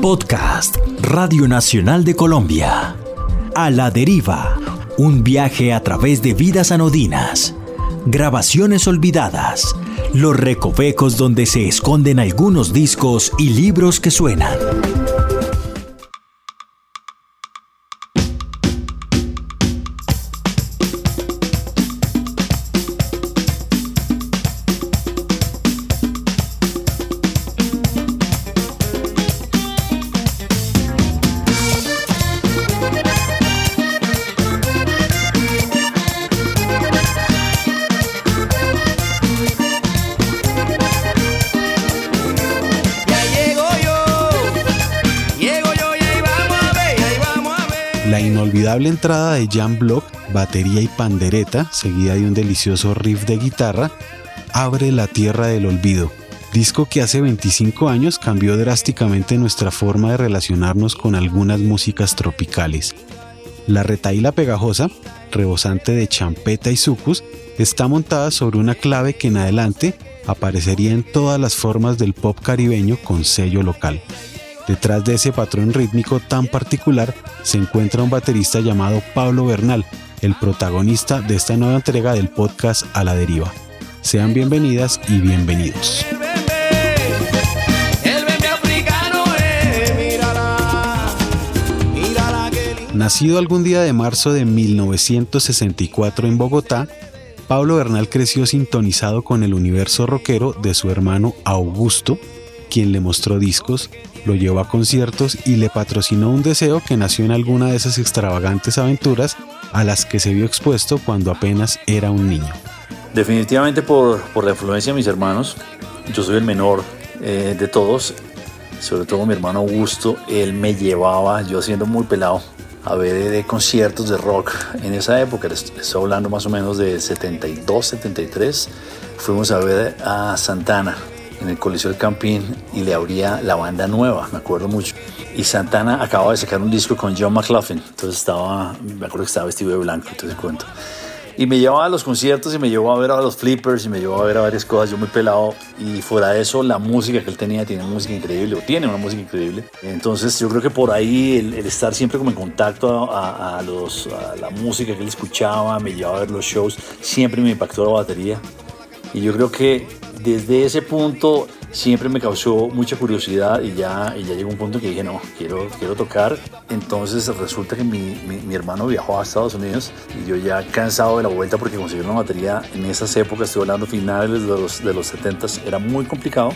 Podcast Radio Nacional de Colombia. A la deriva. Un viaje a través de vidas anodinas. Grabaciones olvidadas. Los recovecos donde se esconden algunos discos y libros que suenan. Entrada de Jan Block, batería y pandereta, seguida de un delicioso riff de guitarra, abre La Tierra del Olvido, disco que hace 25 años cambió drásticamente nuestra forma de relacionarnos con algunas músicas tropicales. La retaíla pegajosa, rebosante de champeta y sucus, está montada sobre una clave que en adelante aparecería en todas las formas del pop caribeño con sello local. Detrás de ese patrón rítmico tan particular se encuentra un baterista llamado Pablo Bernal, el protagonista de esta nueva entrega del podcast A la Deriva. Sean bienvenidas y bienvenidos. Nacido algún día de marzo de 1964 en Bogotá, Pablo Bernal creció sintonizado con el universo rockero de su hermano Augusto, quien le mostró discos, lo llevó a conciertos y le patrocinó un deseo que nació en alguna de esas extravagantes aventuras a las que se vio expuesto cuando apenas era un niño. Definitivamente por, por la influencia de mis hermanos, yo soy el menor eh, de todos, sobre todo mi hermano Augusto, él me llevaba, yo siendo muy pelado, a ver de conciertos de rock. En esa época, estoy hablando más o menos de 72, 73, fuimos a ver a Santana, en el Coliseo del Campín y le abría la banda nueva, me acuerdo mucho. Y Santana acababa de sacar un disco con John McLaughlin, entonces estaba, me acuerdo que estaba vestido de blanco, entonces cuento. Y me llevaba a los conciertos y me llevó a ver a los flippers y me llevó a ver a varias cosas, yo muy pelado. Y fuera de eso, la música que él tenía, tiene música increíble, o tiene una música increíble. Entonces yo creo que por ahí el, estar siempre como en contacto a, a, los, a la música que él escuchaba, me llevaba a ver los shows, siempre me impactó la batería. Y yo creo que desde ese punto siempre me causó mucha curiosidad y ya, y ya llegó un punto que dije, no, quiero, quiero tocar. Entonces resulta que mi, mi, hermano viajó a Estados Unidos y yo ya cansado de la vuelta porque conseguir una batería en esas épocas, estoy hablando finales de los, de los 70 era muy complicado.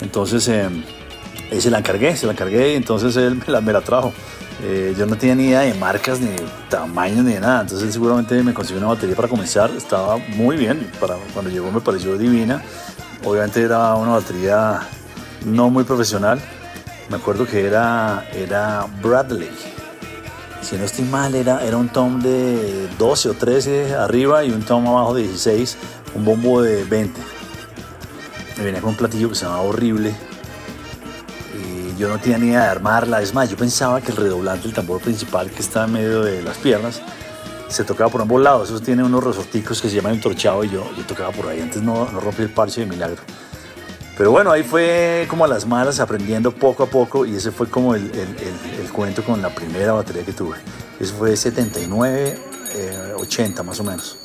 Entonces eh, se la encargué, se la encargué y entonces él me la, me la trajo. Eh, yo no tenía ni idea de marcas, ni de tamaños, ni de nada. Entonces seguramente me consiguió una batería para comenzar. Estaba muy bien. Para, cuando llegó me pareció divina. Obviamente era una batería no muy profesional. Me acuerdo que era, era Bradley. Si no estoy mal, era, era un tom de 12 o 13 arriba y un tom abajo de 16. Un bombo de 20. Me venía con un platillo que se llamaba horrible yo no tenía ni idea de armarla. Es más, yo pensaba que el redoblante, el tambor principal que está en medio de las piernas, se tocaba por ambos lados. Eso tiene unos resorticos que se llaman entorchado y yo, yo tocaba por ahí. Antes no, no rompí el parche de milagro. Pero bueno, ahí fue como a las malas, aprendiendo poco a poco y ese fue como el, el, el, cuento con la primera batería que tuve. Eso fue 79, 80 eh, más o menos.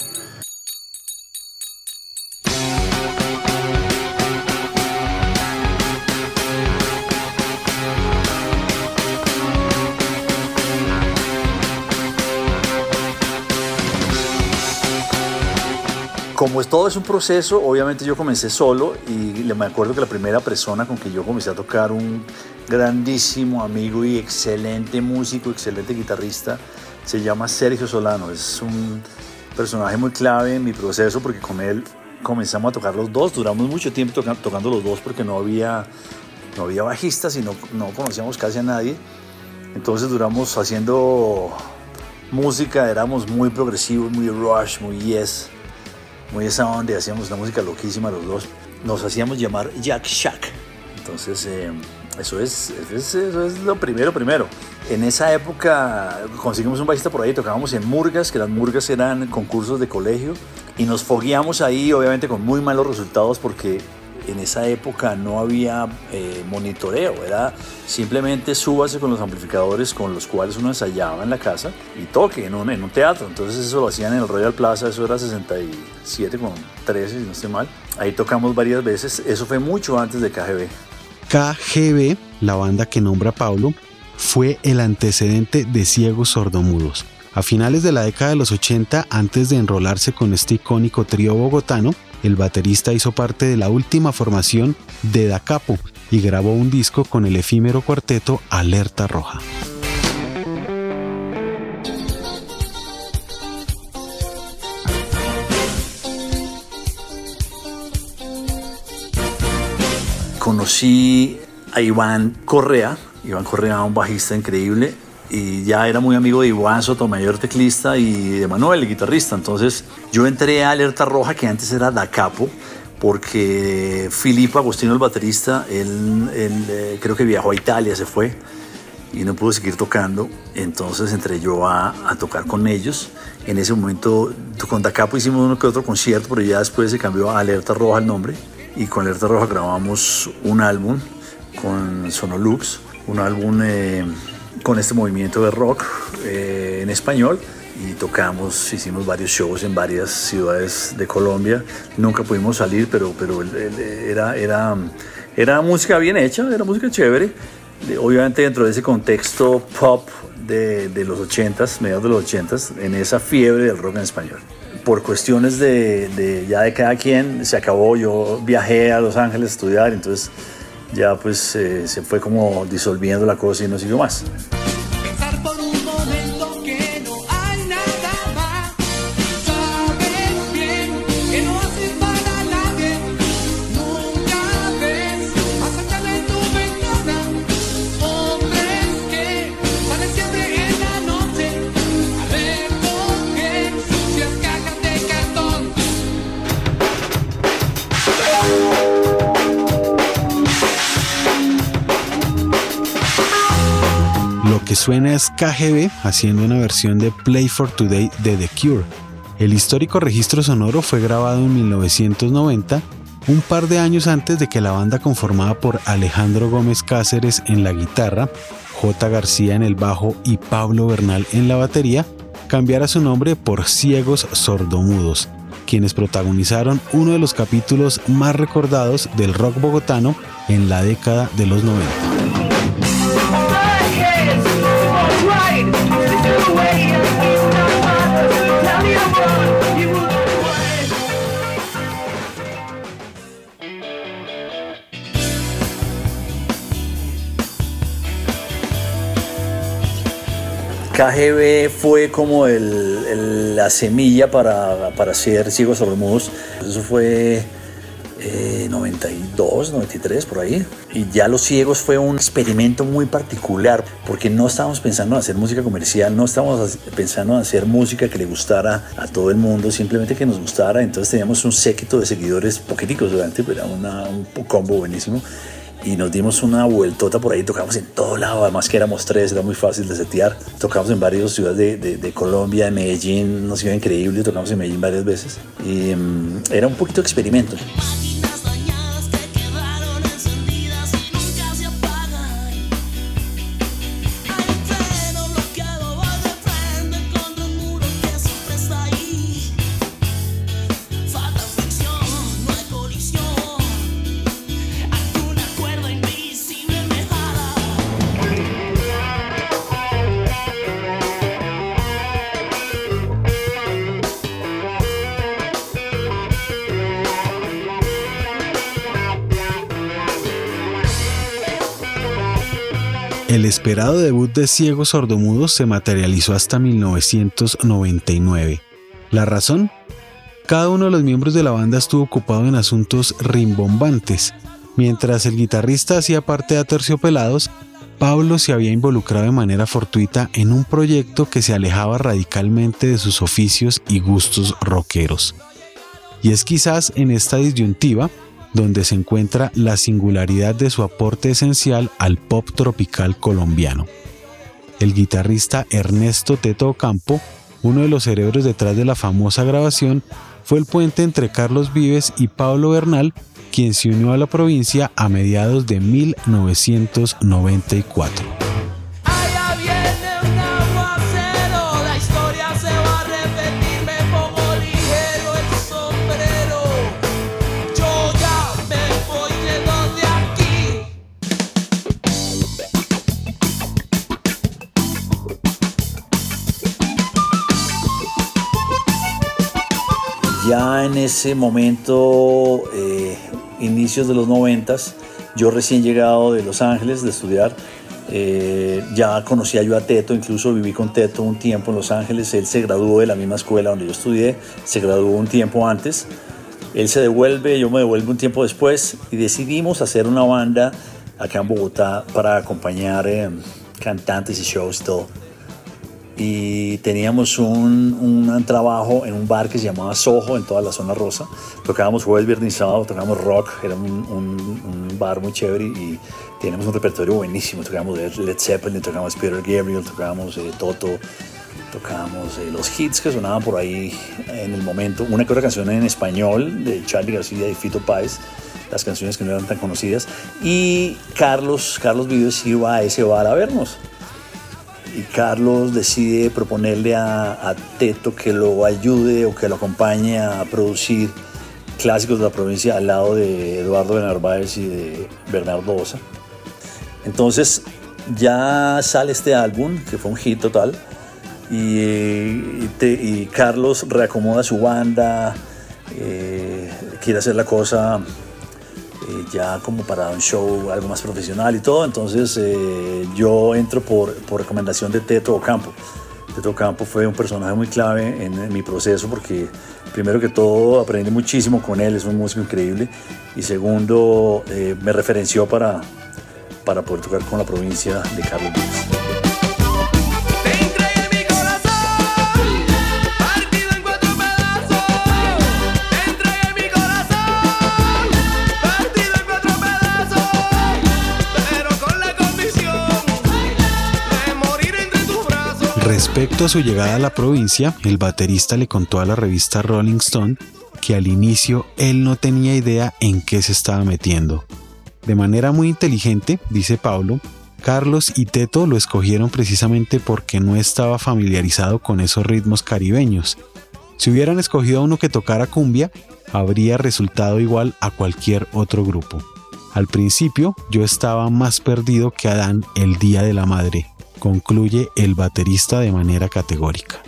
Como es, todo es un proceso, obviamente yo comencé solo y me acuerdo que la primera persona con que yo comencé a tocar, un grandísimo amigo y excelente músico, excelente guitarrista, se llama Sergio Solano. Es un personaje muy clave en mi proceso porque con él comenzamos a tocar los dos, duramos mucho tiempo tocando los dos porque no había, no había bajistas y no, no conocíamos casi a nadie. Entonces duramos haciendo música, éramos muy progresivos, muy rush, muy yes muy esa onda, hacíamos una música loquísima los dos. Nos hacíamos llamar Jack Shack. Entonces, eh, eso, es, eso, es, lo primero, primero. En esa época conseguimos un bajista por ahí, tocábamos en murgas, que las murgas eran concursos de colegio, y nos fogueamos ahí, obviamente con muy malos resultados, porque en esa época no había eh, monitoreo, era simplemente súbase con los amplificadores con los cuales uno ensayaba en la casa y toque en un, en un teatro. Entonces eso lo hacían en el Royal Plaza, eso era 67 con 13, si no estoy mal. Ahí tocamos varias veces, eso fue mucho antes de KGB. KGB, la banda que nombra Pablo, fue el antecedente de Ciegos Sordomudos. A finales de la década de los 80, antes de enrolarse con este icónico trío bogotano, el baterista hizo parte de la última formación de Da Capo y grabó un disco con el efímero cuarteto Alerta Roja. Conocí a Iván Correa, Iván Correa, un bajista increíble, y ya era muy amigo de Iván Sotomayor, teclista, y de Manuel, el guitarrista. Entonces yo entré a Alerta Roja, que antes era Da Capo, porque Filipe Agostino, el baterista, él, eh, creo que viajó a Italia, se fue y no pudo seguir tocando. Entonces entré yo a, a, tocar con ellos. En ese momento con Da Capo hicimos uno que otro concierto, pero ya después se cambió a Alerta Roja el nombre. Y con Alerta Roja grabamos un álbum con Sonolux, un álbum eh, con este movimiento de rock eh, en español y tocamos, hicimos varios shows en varias ciudades de Colombia. Nunca pudimos salir, pero, pero era, era, era música bien hecha, era música chévere. Obviamente dentro de ese contexto pop de, de los 80s, mediados de los 80s, en esa fiebre del rock en español. Por cuestiones de, de ya de cada quien, se acabó. Yo viajé a Los Ángeles a estudiar, entonces ya pues eh, se fue como disolviendo la cosa y no siguió más. Que suena es KGB haciendo una versión de Play for Today de The Cure. El histórico registro sonoro fue grabado en 1990, un par de años antes de que la banda conformada por Alejandro Gómez Cáceres en la guitarra, J. García en el bajo y Pablo Bernal en la batería cambiara su nombre por Ciegos Sordomudos, quienes protagonizaron uno de los capítulos más recordados del rock bogotano en la década de los 90. KGB fue como la semilla para, para ser ciegos sordomudos. Eso fue 92, eh, 93, por ahí. Y ya Los Ciegos fue un experimento muy particular, porque no estábamos pensando en hacer música comercial, no estábamos pensando en hacer música que le gustara a todo el mundo, simplemente que nos gustara. Entonces teníamos un séquito de seguidores poquiticos durante, era un combo buenísimo y nos dimos una vueltota por ahí, tocamos en todo lado, además que éramos tres, era muy fácil de setear. Tocamos en varias ciudades de, de, de Colombia, en Medellín, nos iba increíble, tocamos en Medellín varias veces y um, era un poquito experimento. El esperado debut de Ciegos Sordomudos se materializó hasta 1999. ¿La razón? Cada uno de los miembros de la banda estuvo ocupado en asuntos rimbombantes. Mientras el guitarrista hacía parte de Aterciopelados, Pablo se había involucrado de manera fortuita en un proyecto que se alejaba radicalmente de sus oficios y gustos rockeros. Y es quizás en esta disyuntiva donde se encuentra la singularidad de su aporte esencial al pop tropical colombiano. El guitarrista Ernesto Teto Campo, uno de los cerebros detrás de la famosa grabación, fue el puente entre Carlos Vives y Pablo Bernal, quien se unió a la provincia a mediados de 1994. En ese momento, eh, inicios de los noventas, yo recién llegado de Los Ángeles de estudiar, eh, ya conocía yo a Teto, incluso viví con Teto un tiempo en Los Ángeles. Él se graduó de la misma escuela donde yo estudié, se graduó un tiempo antes. Él se devuelve, yo me devuelvo un tiempo después y decidimos hacer una banda acá en Bogotá para acompañar eh, cantantes y shows y todo y teníamos un, un, trabajo en un bar que se llamaba Soho en toda la zona rosa. Tocábamos jueves, viernes y sábado, tocábamos rock, era un, un, bar muy chévere y teníamos un repertorio buenísimo. Tocábamos Led Zeppelin, tocábamos Peter Gabriel, tocábamos eh, Toto, tocábamos eh, los hits que sonaban por ahí en el momento. Una que otra canción en español de Charlie García y Fito Páez las canciones que no eran tan conocidas y Carlos Carlos Vives iba a ese bar a vernos y Carlos decide proponerle a, Teto que lo ayude o que lo acompañe a producir clásicos de la provincia al lado de Eduardo Benarváez y de Bernardo Osa. Entonces ya sale este álbum, que fue un hit total, y, Carlos reacomoda su banda, eh, quiere hacer la cosa ya como para un show algo más profesional y todo. Entonces eh, yo entro por, recomendación de Teto Ocampo. Teto Ocampo fue un personaje muy clave en, mi proceso porque primero que todo aprendí muchísimo con él, es un músico increíble. Y segundo, eh, me referenció para, para poder tocar con la provincia de Carlos Vives. Respecto a su llegada a la provincia, el baterista le contó a la revista Rolling Stone que al inicio él no tenía idea en qué se estaba metiendo. De manera muy inteligente, dice Pablo, Carlos y Teto lo escogieron precisamente porque no estaba familiarizado con esos ritmos caribeños. Si hubieran escogido a uno que tocara cumbia, habría resultado igual a cualquier otro grupo. Al principio yo estaba más perdido que Adán el día de la madre, concluye el baterista de manera categórica.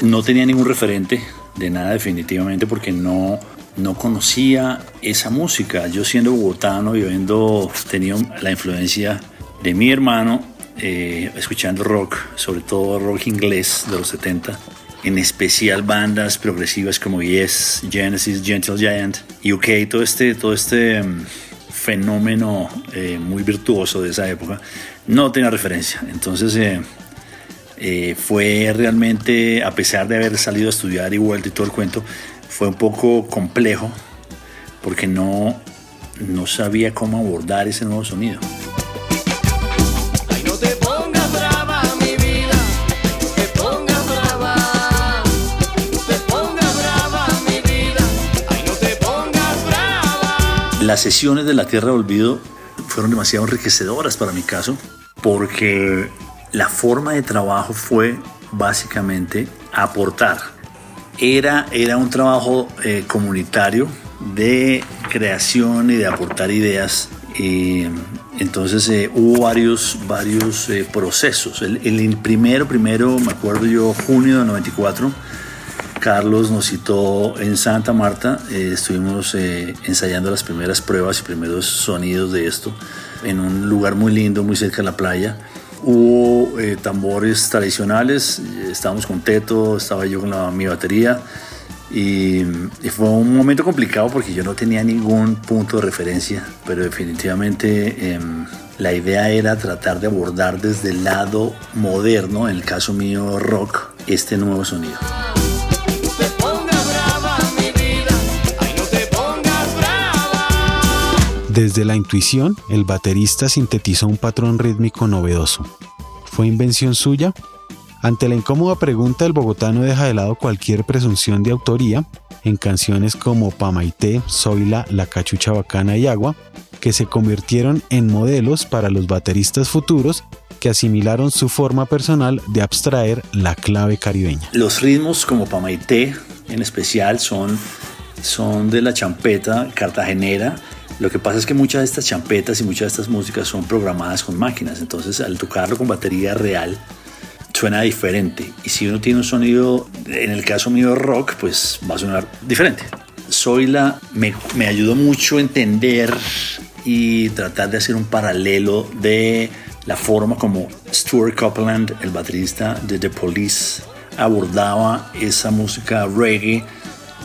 No tenía ningún referente de nada definitivamente porque no, no conocía esa música. Yo siendo bogotano y habiendo tenido la influencia de mi hermano, eh, escuchando rock, sobre todo rock inglés de los 70, en especial bandas progresivas como Yes, Genesis, Gentle Giant, UK, todo este, todo este mm, fenómeno eh, muy virtuoso de esa época, no tenía referencia. Entonces eh, eh, fue realmente, a pesar de haber salido a estudiar y vuelto y todo el cuento, fue un poco complejo porque no, no sabía cómo abordar ese nuevo sonido. Las sesiones de La Tierra de Olvido fueron demasiado enriquecedoras para mi caso, porque la forma de trabajo fue básicamente aportar. Era, era un trabajo eh, comunitario de creación y de aportar ideas. entonces eh, hubo varios, varios eh, procesos. El, el, primero, primero, me acuerdo yo, junio de 94, Carlos nos citó en Santa Marta, eh, estuvimos eh, ensayando las primeras pruebas y primeros sonidos de esto en un lugar muy lindo, muy cerca de la playa. Hubo eh, tambores tradicionales, estábamos con Teto, estaba yo con la, mi batería y, fue un momento complicado porque yo no tenía ningún punto de referencia, pero definitivamente em, la idea era tratar de abordar desde el lado moderno, en el caso mío rock, este nuevo sonido. Desde la intuición, el baterista sintetizó un patrón rítmico novedoso. ¿Fue invención suya? Ante la incómoda pregunta, el bogotano deja de lado cualquier presunción de autoría en canciones como Pamaité, Zoila, La Cachucha Bacana y Agua, que se convirtieron en modelos para los bateristas futuros que asimilaron su forma personal de abstraer la clave caribeña. Los ritmos como Pamaité en especial son, son de la champeta cartagenera. Lo que pasa es que muchas de estas champetas y muchas de estas músicas son programadas con máquinas, entonces al tocarlo con batería real suena diferente. Y si uno tiene un sonido, en el caso mío rock, pues va a sonar diferente. Zoila me, me ayudó mucho a entender y tratar de hacer un paralelo de la forma como Stuart Copeland, el baterista de The Police, abordaba esa música reggae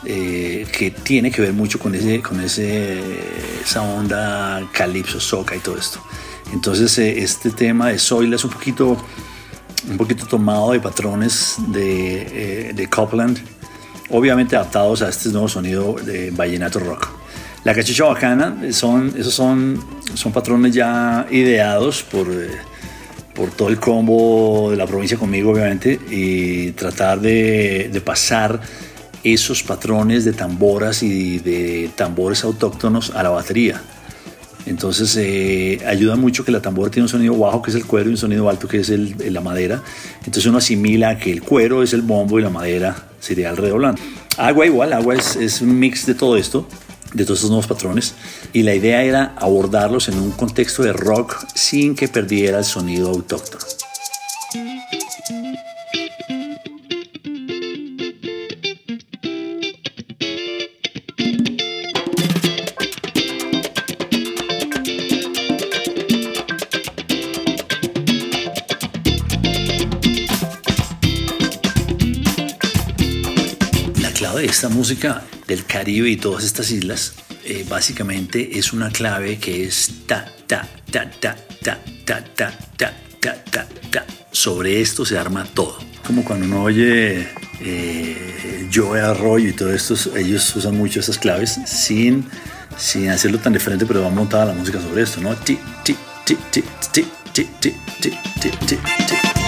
eh, que tiene que ver mucho con, ese, con ese, esa onda calipso, soca y todo esto. Entonces eh, este tema de Zoila es un poquito, un poquito tomado de patrones de, eh, de Copeland, obviamente adaptados a este nuevo sonido de vallenato rock. La cachucha bacana son, esos son, son patrones ya ideados por, eh, por todo el combo de la provincia conmigo, obviamente, y tratar de, de pasar esos patrones de tamboras y de tambores autóctonos a la batería. Entonces eh, ayuda mucho que la tambora tiene un sonido bajo que es el cuero y un sonido alto que es el, la madera. Entonces uno asimila que el cuero es el bombo y la madera sería el redoblante. Agua igual, agua es, es un mix de todo esto de todos estos nuevos patrones y la idea era abordarlos en un contexto de rock sin que perdiera el sonido autóctono. Esta música del Caribe y todas estas islas, eh, básicamente es una clave que es ta, ta, ta, ta, ta, ta, ta, ta, ta, ta, ta. Sobre esto se arma todo. Como cuando uno oye eh, Joe Arroyo y todo esto, ellos usan mucho esas claves sin, sin hacerlo tan diferente, pero va montada la música sobre esto, ¿no? Ti, ti, ti, ti, ti, ti, ti, ti, ti, ti,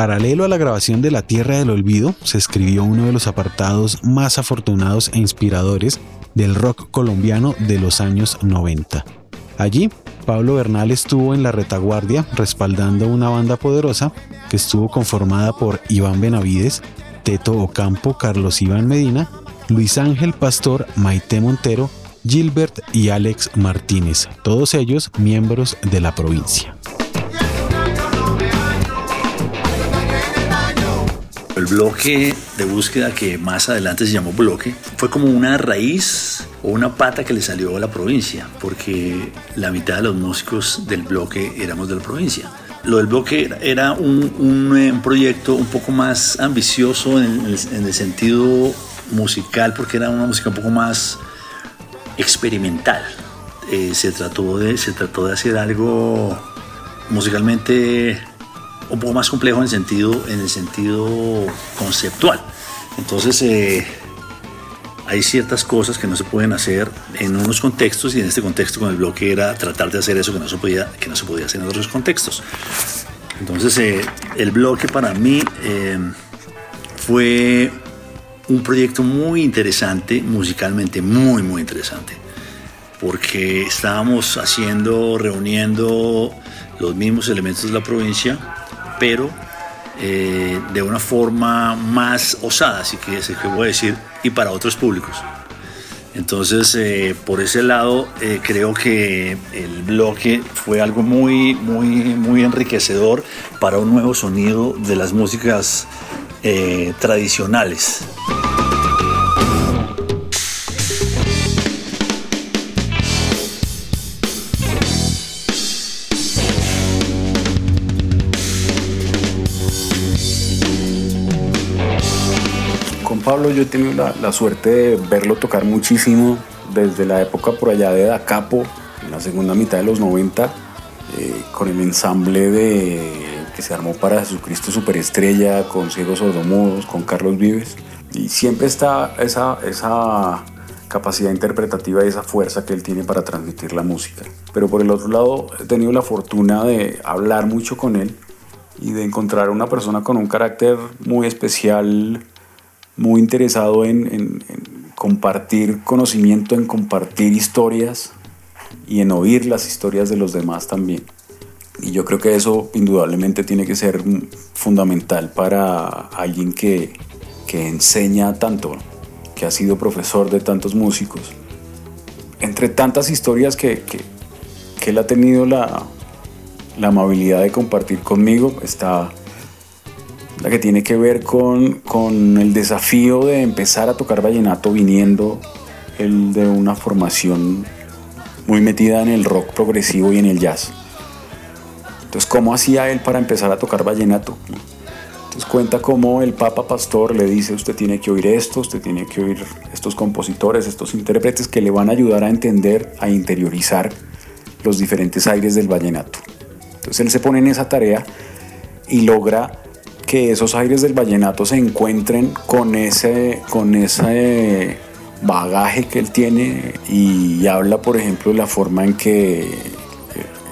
Paralelo a la grabación de La Tierra del Olvido, se escribió uno de los apartados más afortunados e inspiradores del rock colombiano de los años 90. Allí, Pablo Bernal estuvo en la retaguardia respaldando una banda poderosa que estuvo conformada por Iván Benavides, Teto Ocampo, Carlos Iván Medina, Luis Ángel Pastor, Maite Montero, Gilbert y Alex Martínez, todos ellos miembros de la provincia. Bloque de búsqueda que más adelante se llamó bloque fue como una raíz o una pata que le salió a la provincia, porque la mitad de los músicos del bloque éramos de la provincia. Lo del bloque era un, un, un proyecto un poco más ambicioso en el, en el sentido musical, porque era una música un poco más experimental. Eh, se, trató de, se trató de hacer algo musicalmente un poco más complejo en el sentido, en el sentido conceptual. Entonces, eh, hay ciertas cosas que no se pueden hacer en unos contextos y en este contexto con el bloque era tratar de hacer eso que no se podía, que no se podía hacer en otros contextos. Entonces, eh, el bloque para mí eh, fue un proyecto muy interesante, musicalmente muy, muy interesante, porque estábamos haciendo, reuniendo los mismos elementos de la provincia, pero eh, de una forma más osada, así que se puede decir, y para otros públicos. Entonces, eh, por ese lado, eh, creo que el bloque fue algo muy, muy, muy enriquecedor para un nuevo sonido de las músicas tradicionales. Pablo yo he tenido la, la suerte de verlo tocar muchísimo desde la época por allá de Da Capo, en la segunda mitad de los 90, eh, con el ensamble de, que se armó para Jesucristo Superestrella, con Ciegos Sordomudos, con Carlos Vives. Y siempre está esa, esa capacidad interpretativa y esa fuerza que él tiene para transmitir la música. Pero por el otro lado, he tenido la fortuna de hablar mucho con él y de encontrar una persona con un carácter muy especial, muy interesado en, compartir conocimiento, en compartir historias y en oír las historias de los demás también. Y yo creo que eso indudablemente tiene que ser fundamental para alguien que, que enseña tanto, que ha sido profesor de tantos músicos. Entre tantas historias que, que, que él ha tenido la, la amabilidad de compartir conmigo, está la que tiene que ver con, con el desafío de empezar a tocar vallenato viniendo el de una formación muy metida en el rock progresivo y en el jazz. Entonces, ¿cómo hacía él para empezar a tocar vallenato? Entonces cuenta cómo el Papa Pastor le dice, usted tiene que oír esto, usted tiene que oír estos compositores, estos intérpretes que le van a ayudar a entender, a interiorizar los diferentes aires del vallenato. Entonces él se pone en esa tarea y logra que esos aires del vallenato se encuentren con ese, con ese bagaje que él tiene y habla, por ejemplo, de la forma en que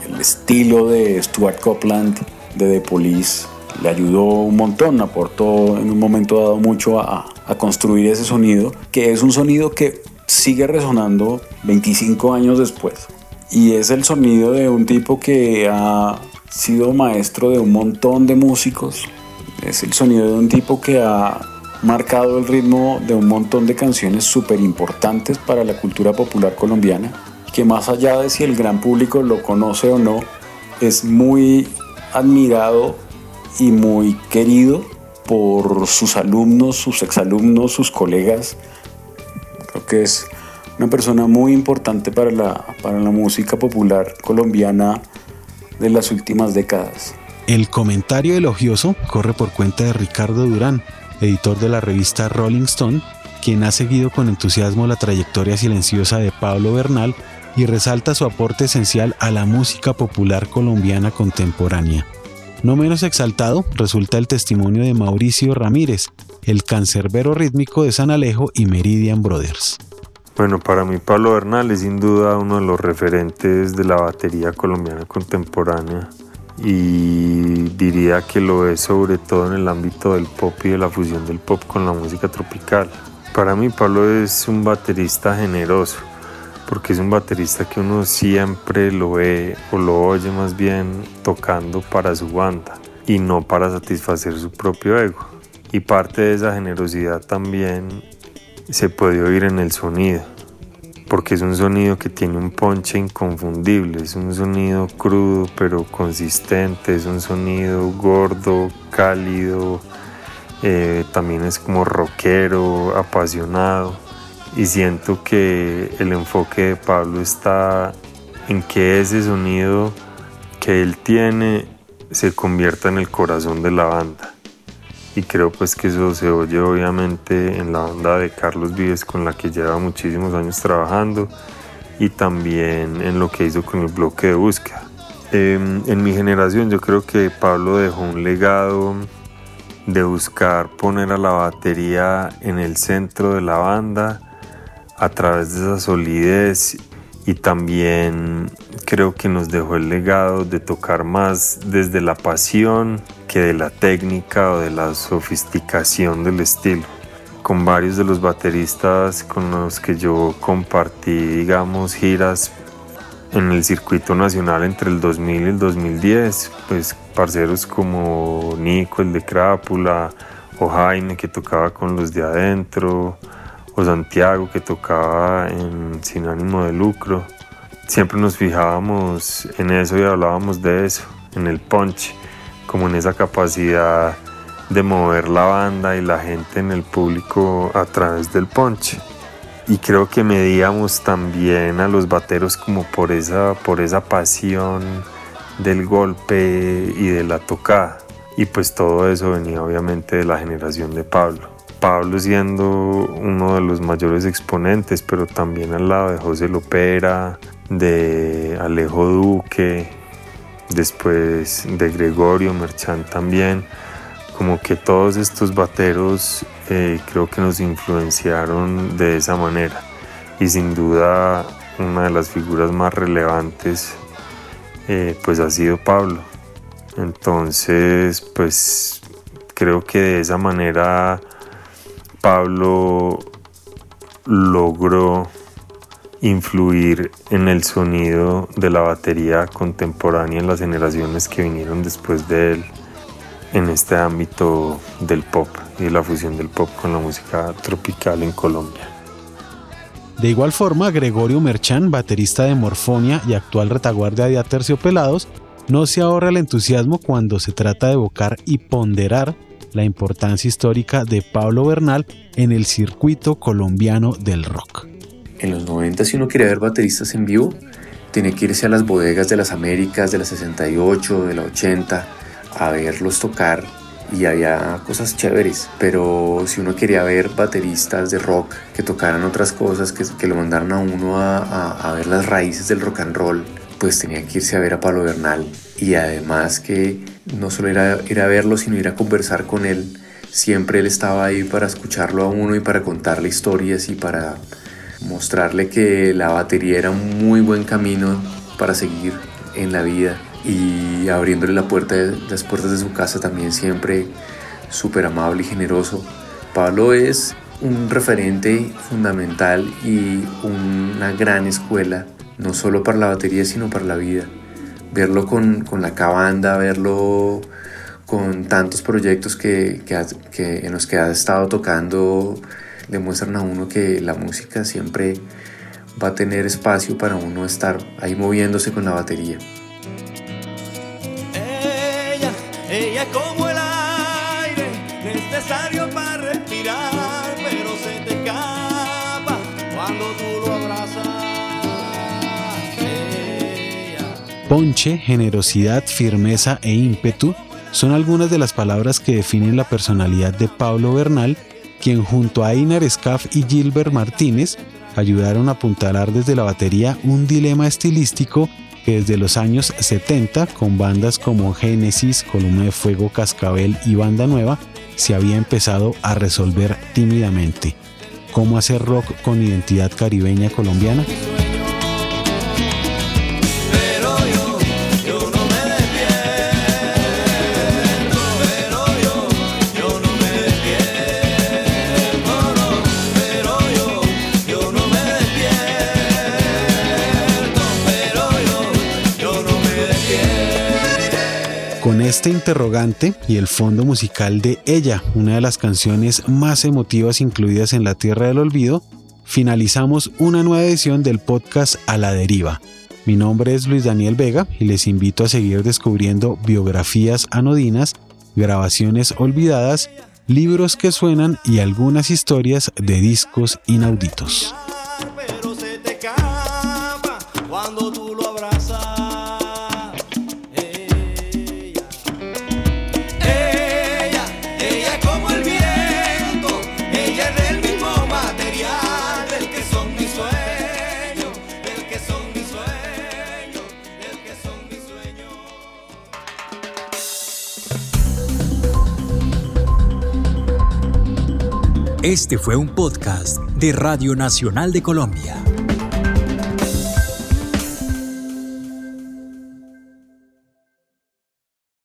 el estilo de Stuart Copeland de The Police le ayudó un montón, aportó en un momento dado mucho a, a construir ese sonido, que es un sonido que sigue resonando 25 años después. Y es el sonido de un tipo que ha sido maestro de un montón de músicos, es el sonido de un tipo que ha marcado el ritmo de un montón de canciones súper importantes para la cultura popular colombiana, que más allá de si el gran público lo conoce o no, es muy admirado y muy querido por sus alumnos, sus exalumnos, sus colegas. Creo que es una persona muy importante para la, para la música popular colombiana de las últimas décadas. El comentario elogioso corre por cuenta de Ricardo Durán, editor de la revista Rolling Stone, quien ha seguido con entusiasmo la trayectoria silenciosa de Pablo Bernal y resalta su aporte esencial a la música popular colombiana contemporánea. No menos exaltado resulta el testimonio de Mauricio Ramírez, el cancerbero rítmico de San Alejo y Meridian Brothers. Bueno, para mí Pablo Bernal es sin duda uno de los referentes de la batería colombiana contemporánea y diría que lo es sobre todo en el ámbito del pop y de la fusión del pop con la música tropical. Para mí Pablo es un baterista generoso, porque es un baterista que uno siempre lo ve o lo oye más bien tocando para su banda y no para satisfacer su propio ego. Y parte de esa generosidad también se puede oír en el sonido porque es un sonido que tiene un ponche inconfundible, es un sonido crudo pero consistente, es un sonido gordo, cálido, eh, también es como rockero, apasionado y siento que el enfoque de Pablo está en que ese sonido que él tiene se convierta en el corazón de la banda y creo pues que eso se oye obviamente en la banda de Carlos Vives con la que lleva muchísimos años trabajando y también en lo que hizo con el bloque de búsqueda. Eh, en mi generación yo creo que Pablo dejó un legado de buscar poner a la batería en el centro de la banda a través de esa solidez y también creo que nos dejó el legado de tocar más desde la pasión que de la técnica o de la sofisticación del estilo. Con varios de los bateristas con los que yo compartí, digamos, giras en el circuito nacional entre el 2000 y el 2010, pues parceros como Nico, el de Crápula, o Jaime que tocaba con los de adentro, o Santiago que tocaba en Sin ánimo de lucro. Siempre nos fijábamos en eso y hablábamos de eso, en el punch como en esa capacidad de mover la banda y la gente en el público a través del ponche. Y creo que medíamos también a los bateros como por esa, por esa pasión del golpe y de la tocada. Y pues todo eso venía obviamente de la generación de Pablo. Pablo siendo uno de los mayores exponentes, pero también al lado de José Lopera, de Alejo Duque, después de Gregorio Merchán también, como que todos estos bateros eh, creo que nos influenciaron de esa manera y sin duda una de las figuras más relevantes eh, pues ha sido Pablo. Entonces pues creo que de esa manera Pablo logró influir en el sonido de la batería contemporánea en las generaciones que vinieron después de él en este ámbito del pop y la fusión del pop con la música tropical en Colombia. De igual forma, Gregorio Merchán, baterista de Morfonia y actual retaguardia de Aterciopelados, no se ahorra el entusiasmo cuando se trata de evocar y ponderar la importancia histórica de Pablo Bernal en el circuito colombiano del rock. En los 90 si uno quiere ver bateristas en vivo, tiene que irse a las bodegas de las Américas, de la 68, de la 80, a verlos tocar y había cosas chéveres, pero si uno quería ver bateristas de rock que tocaran otras cosas, que, que lo mandaran a uno a, a, ver las raíces del rock and roll, pues tenía que irse a ver a Pablo Bernal y además que no solo era ir a verlo, sino ir a conversar con él. Siempre él estaba ahí para escucharlo a uno y para contarle historias y para mostrarle que la batería era un muy buen camino para seguir en la vida y abriéndole la puerta las puertas de su casa también siempre súper amable y generoso. Pablo es un referente fundamental y una gran escuela, no solo para la batería, sino para la vida. Verlo con, con la cabanda, verlo con tantos proyectos que, que, que en los que ha estado tocando, demuestran a uno que la música siempre va a tener espacio para uno estar ahí moviéndose con la batería. Ella, ella como el aire, necesario para Ponche, generosidad, firmeza e ímpetu son algunas de las palabras que definen la personalidad de Pablo Bernal, quien junto a Einar Scaff y Gilbert Martínez ayudaron a apuntalar desde la batería un dilema estilístico que desde los años 70, con bandas como Génesis, Columna de Fuego, Cascabel y Banda Nueva, se había empezado a resolver tímidamente. ¿Cómo hacer rock con identidad caribeña colombiana? Este interrogante y el fondo musical de Ella, una de las canciones más emotivas incluidas en La Tierra del Olvido, finalizamos una nueva edición del podcast A la Deriva. Mi nombre es Luis Daniel Vega y les invito a seguir descubriendo biografías anodinas, grabaciones olvidadas, libros que suenan y algunas historias de discos inauditos. Este fue un podcast de Radio Nacional de Colombia.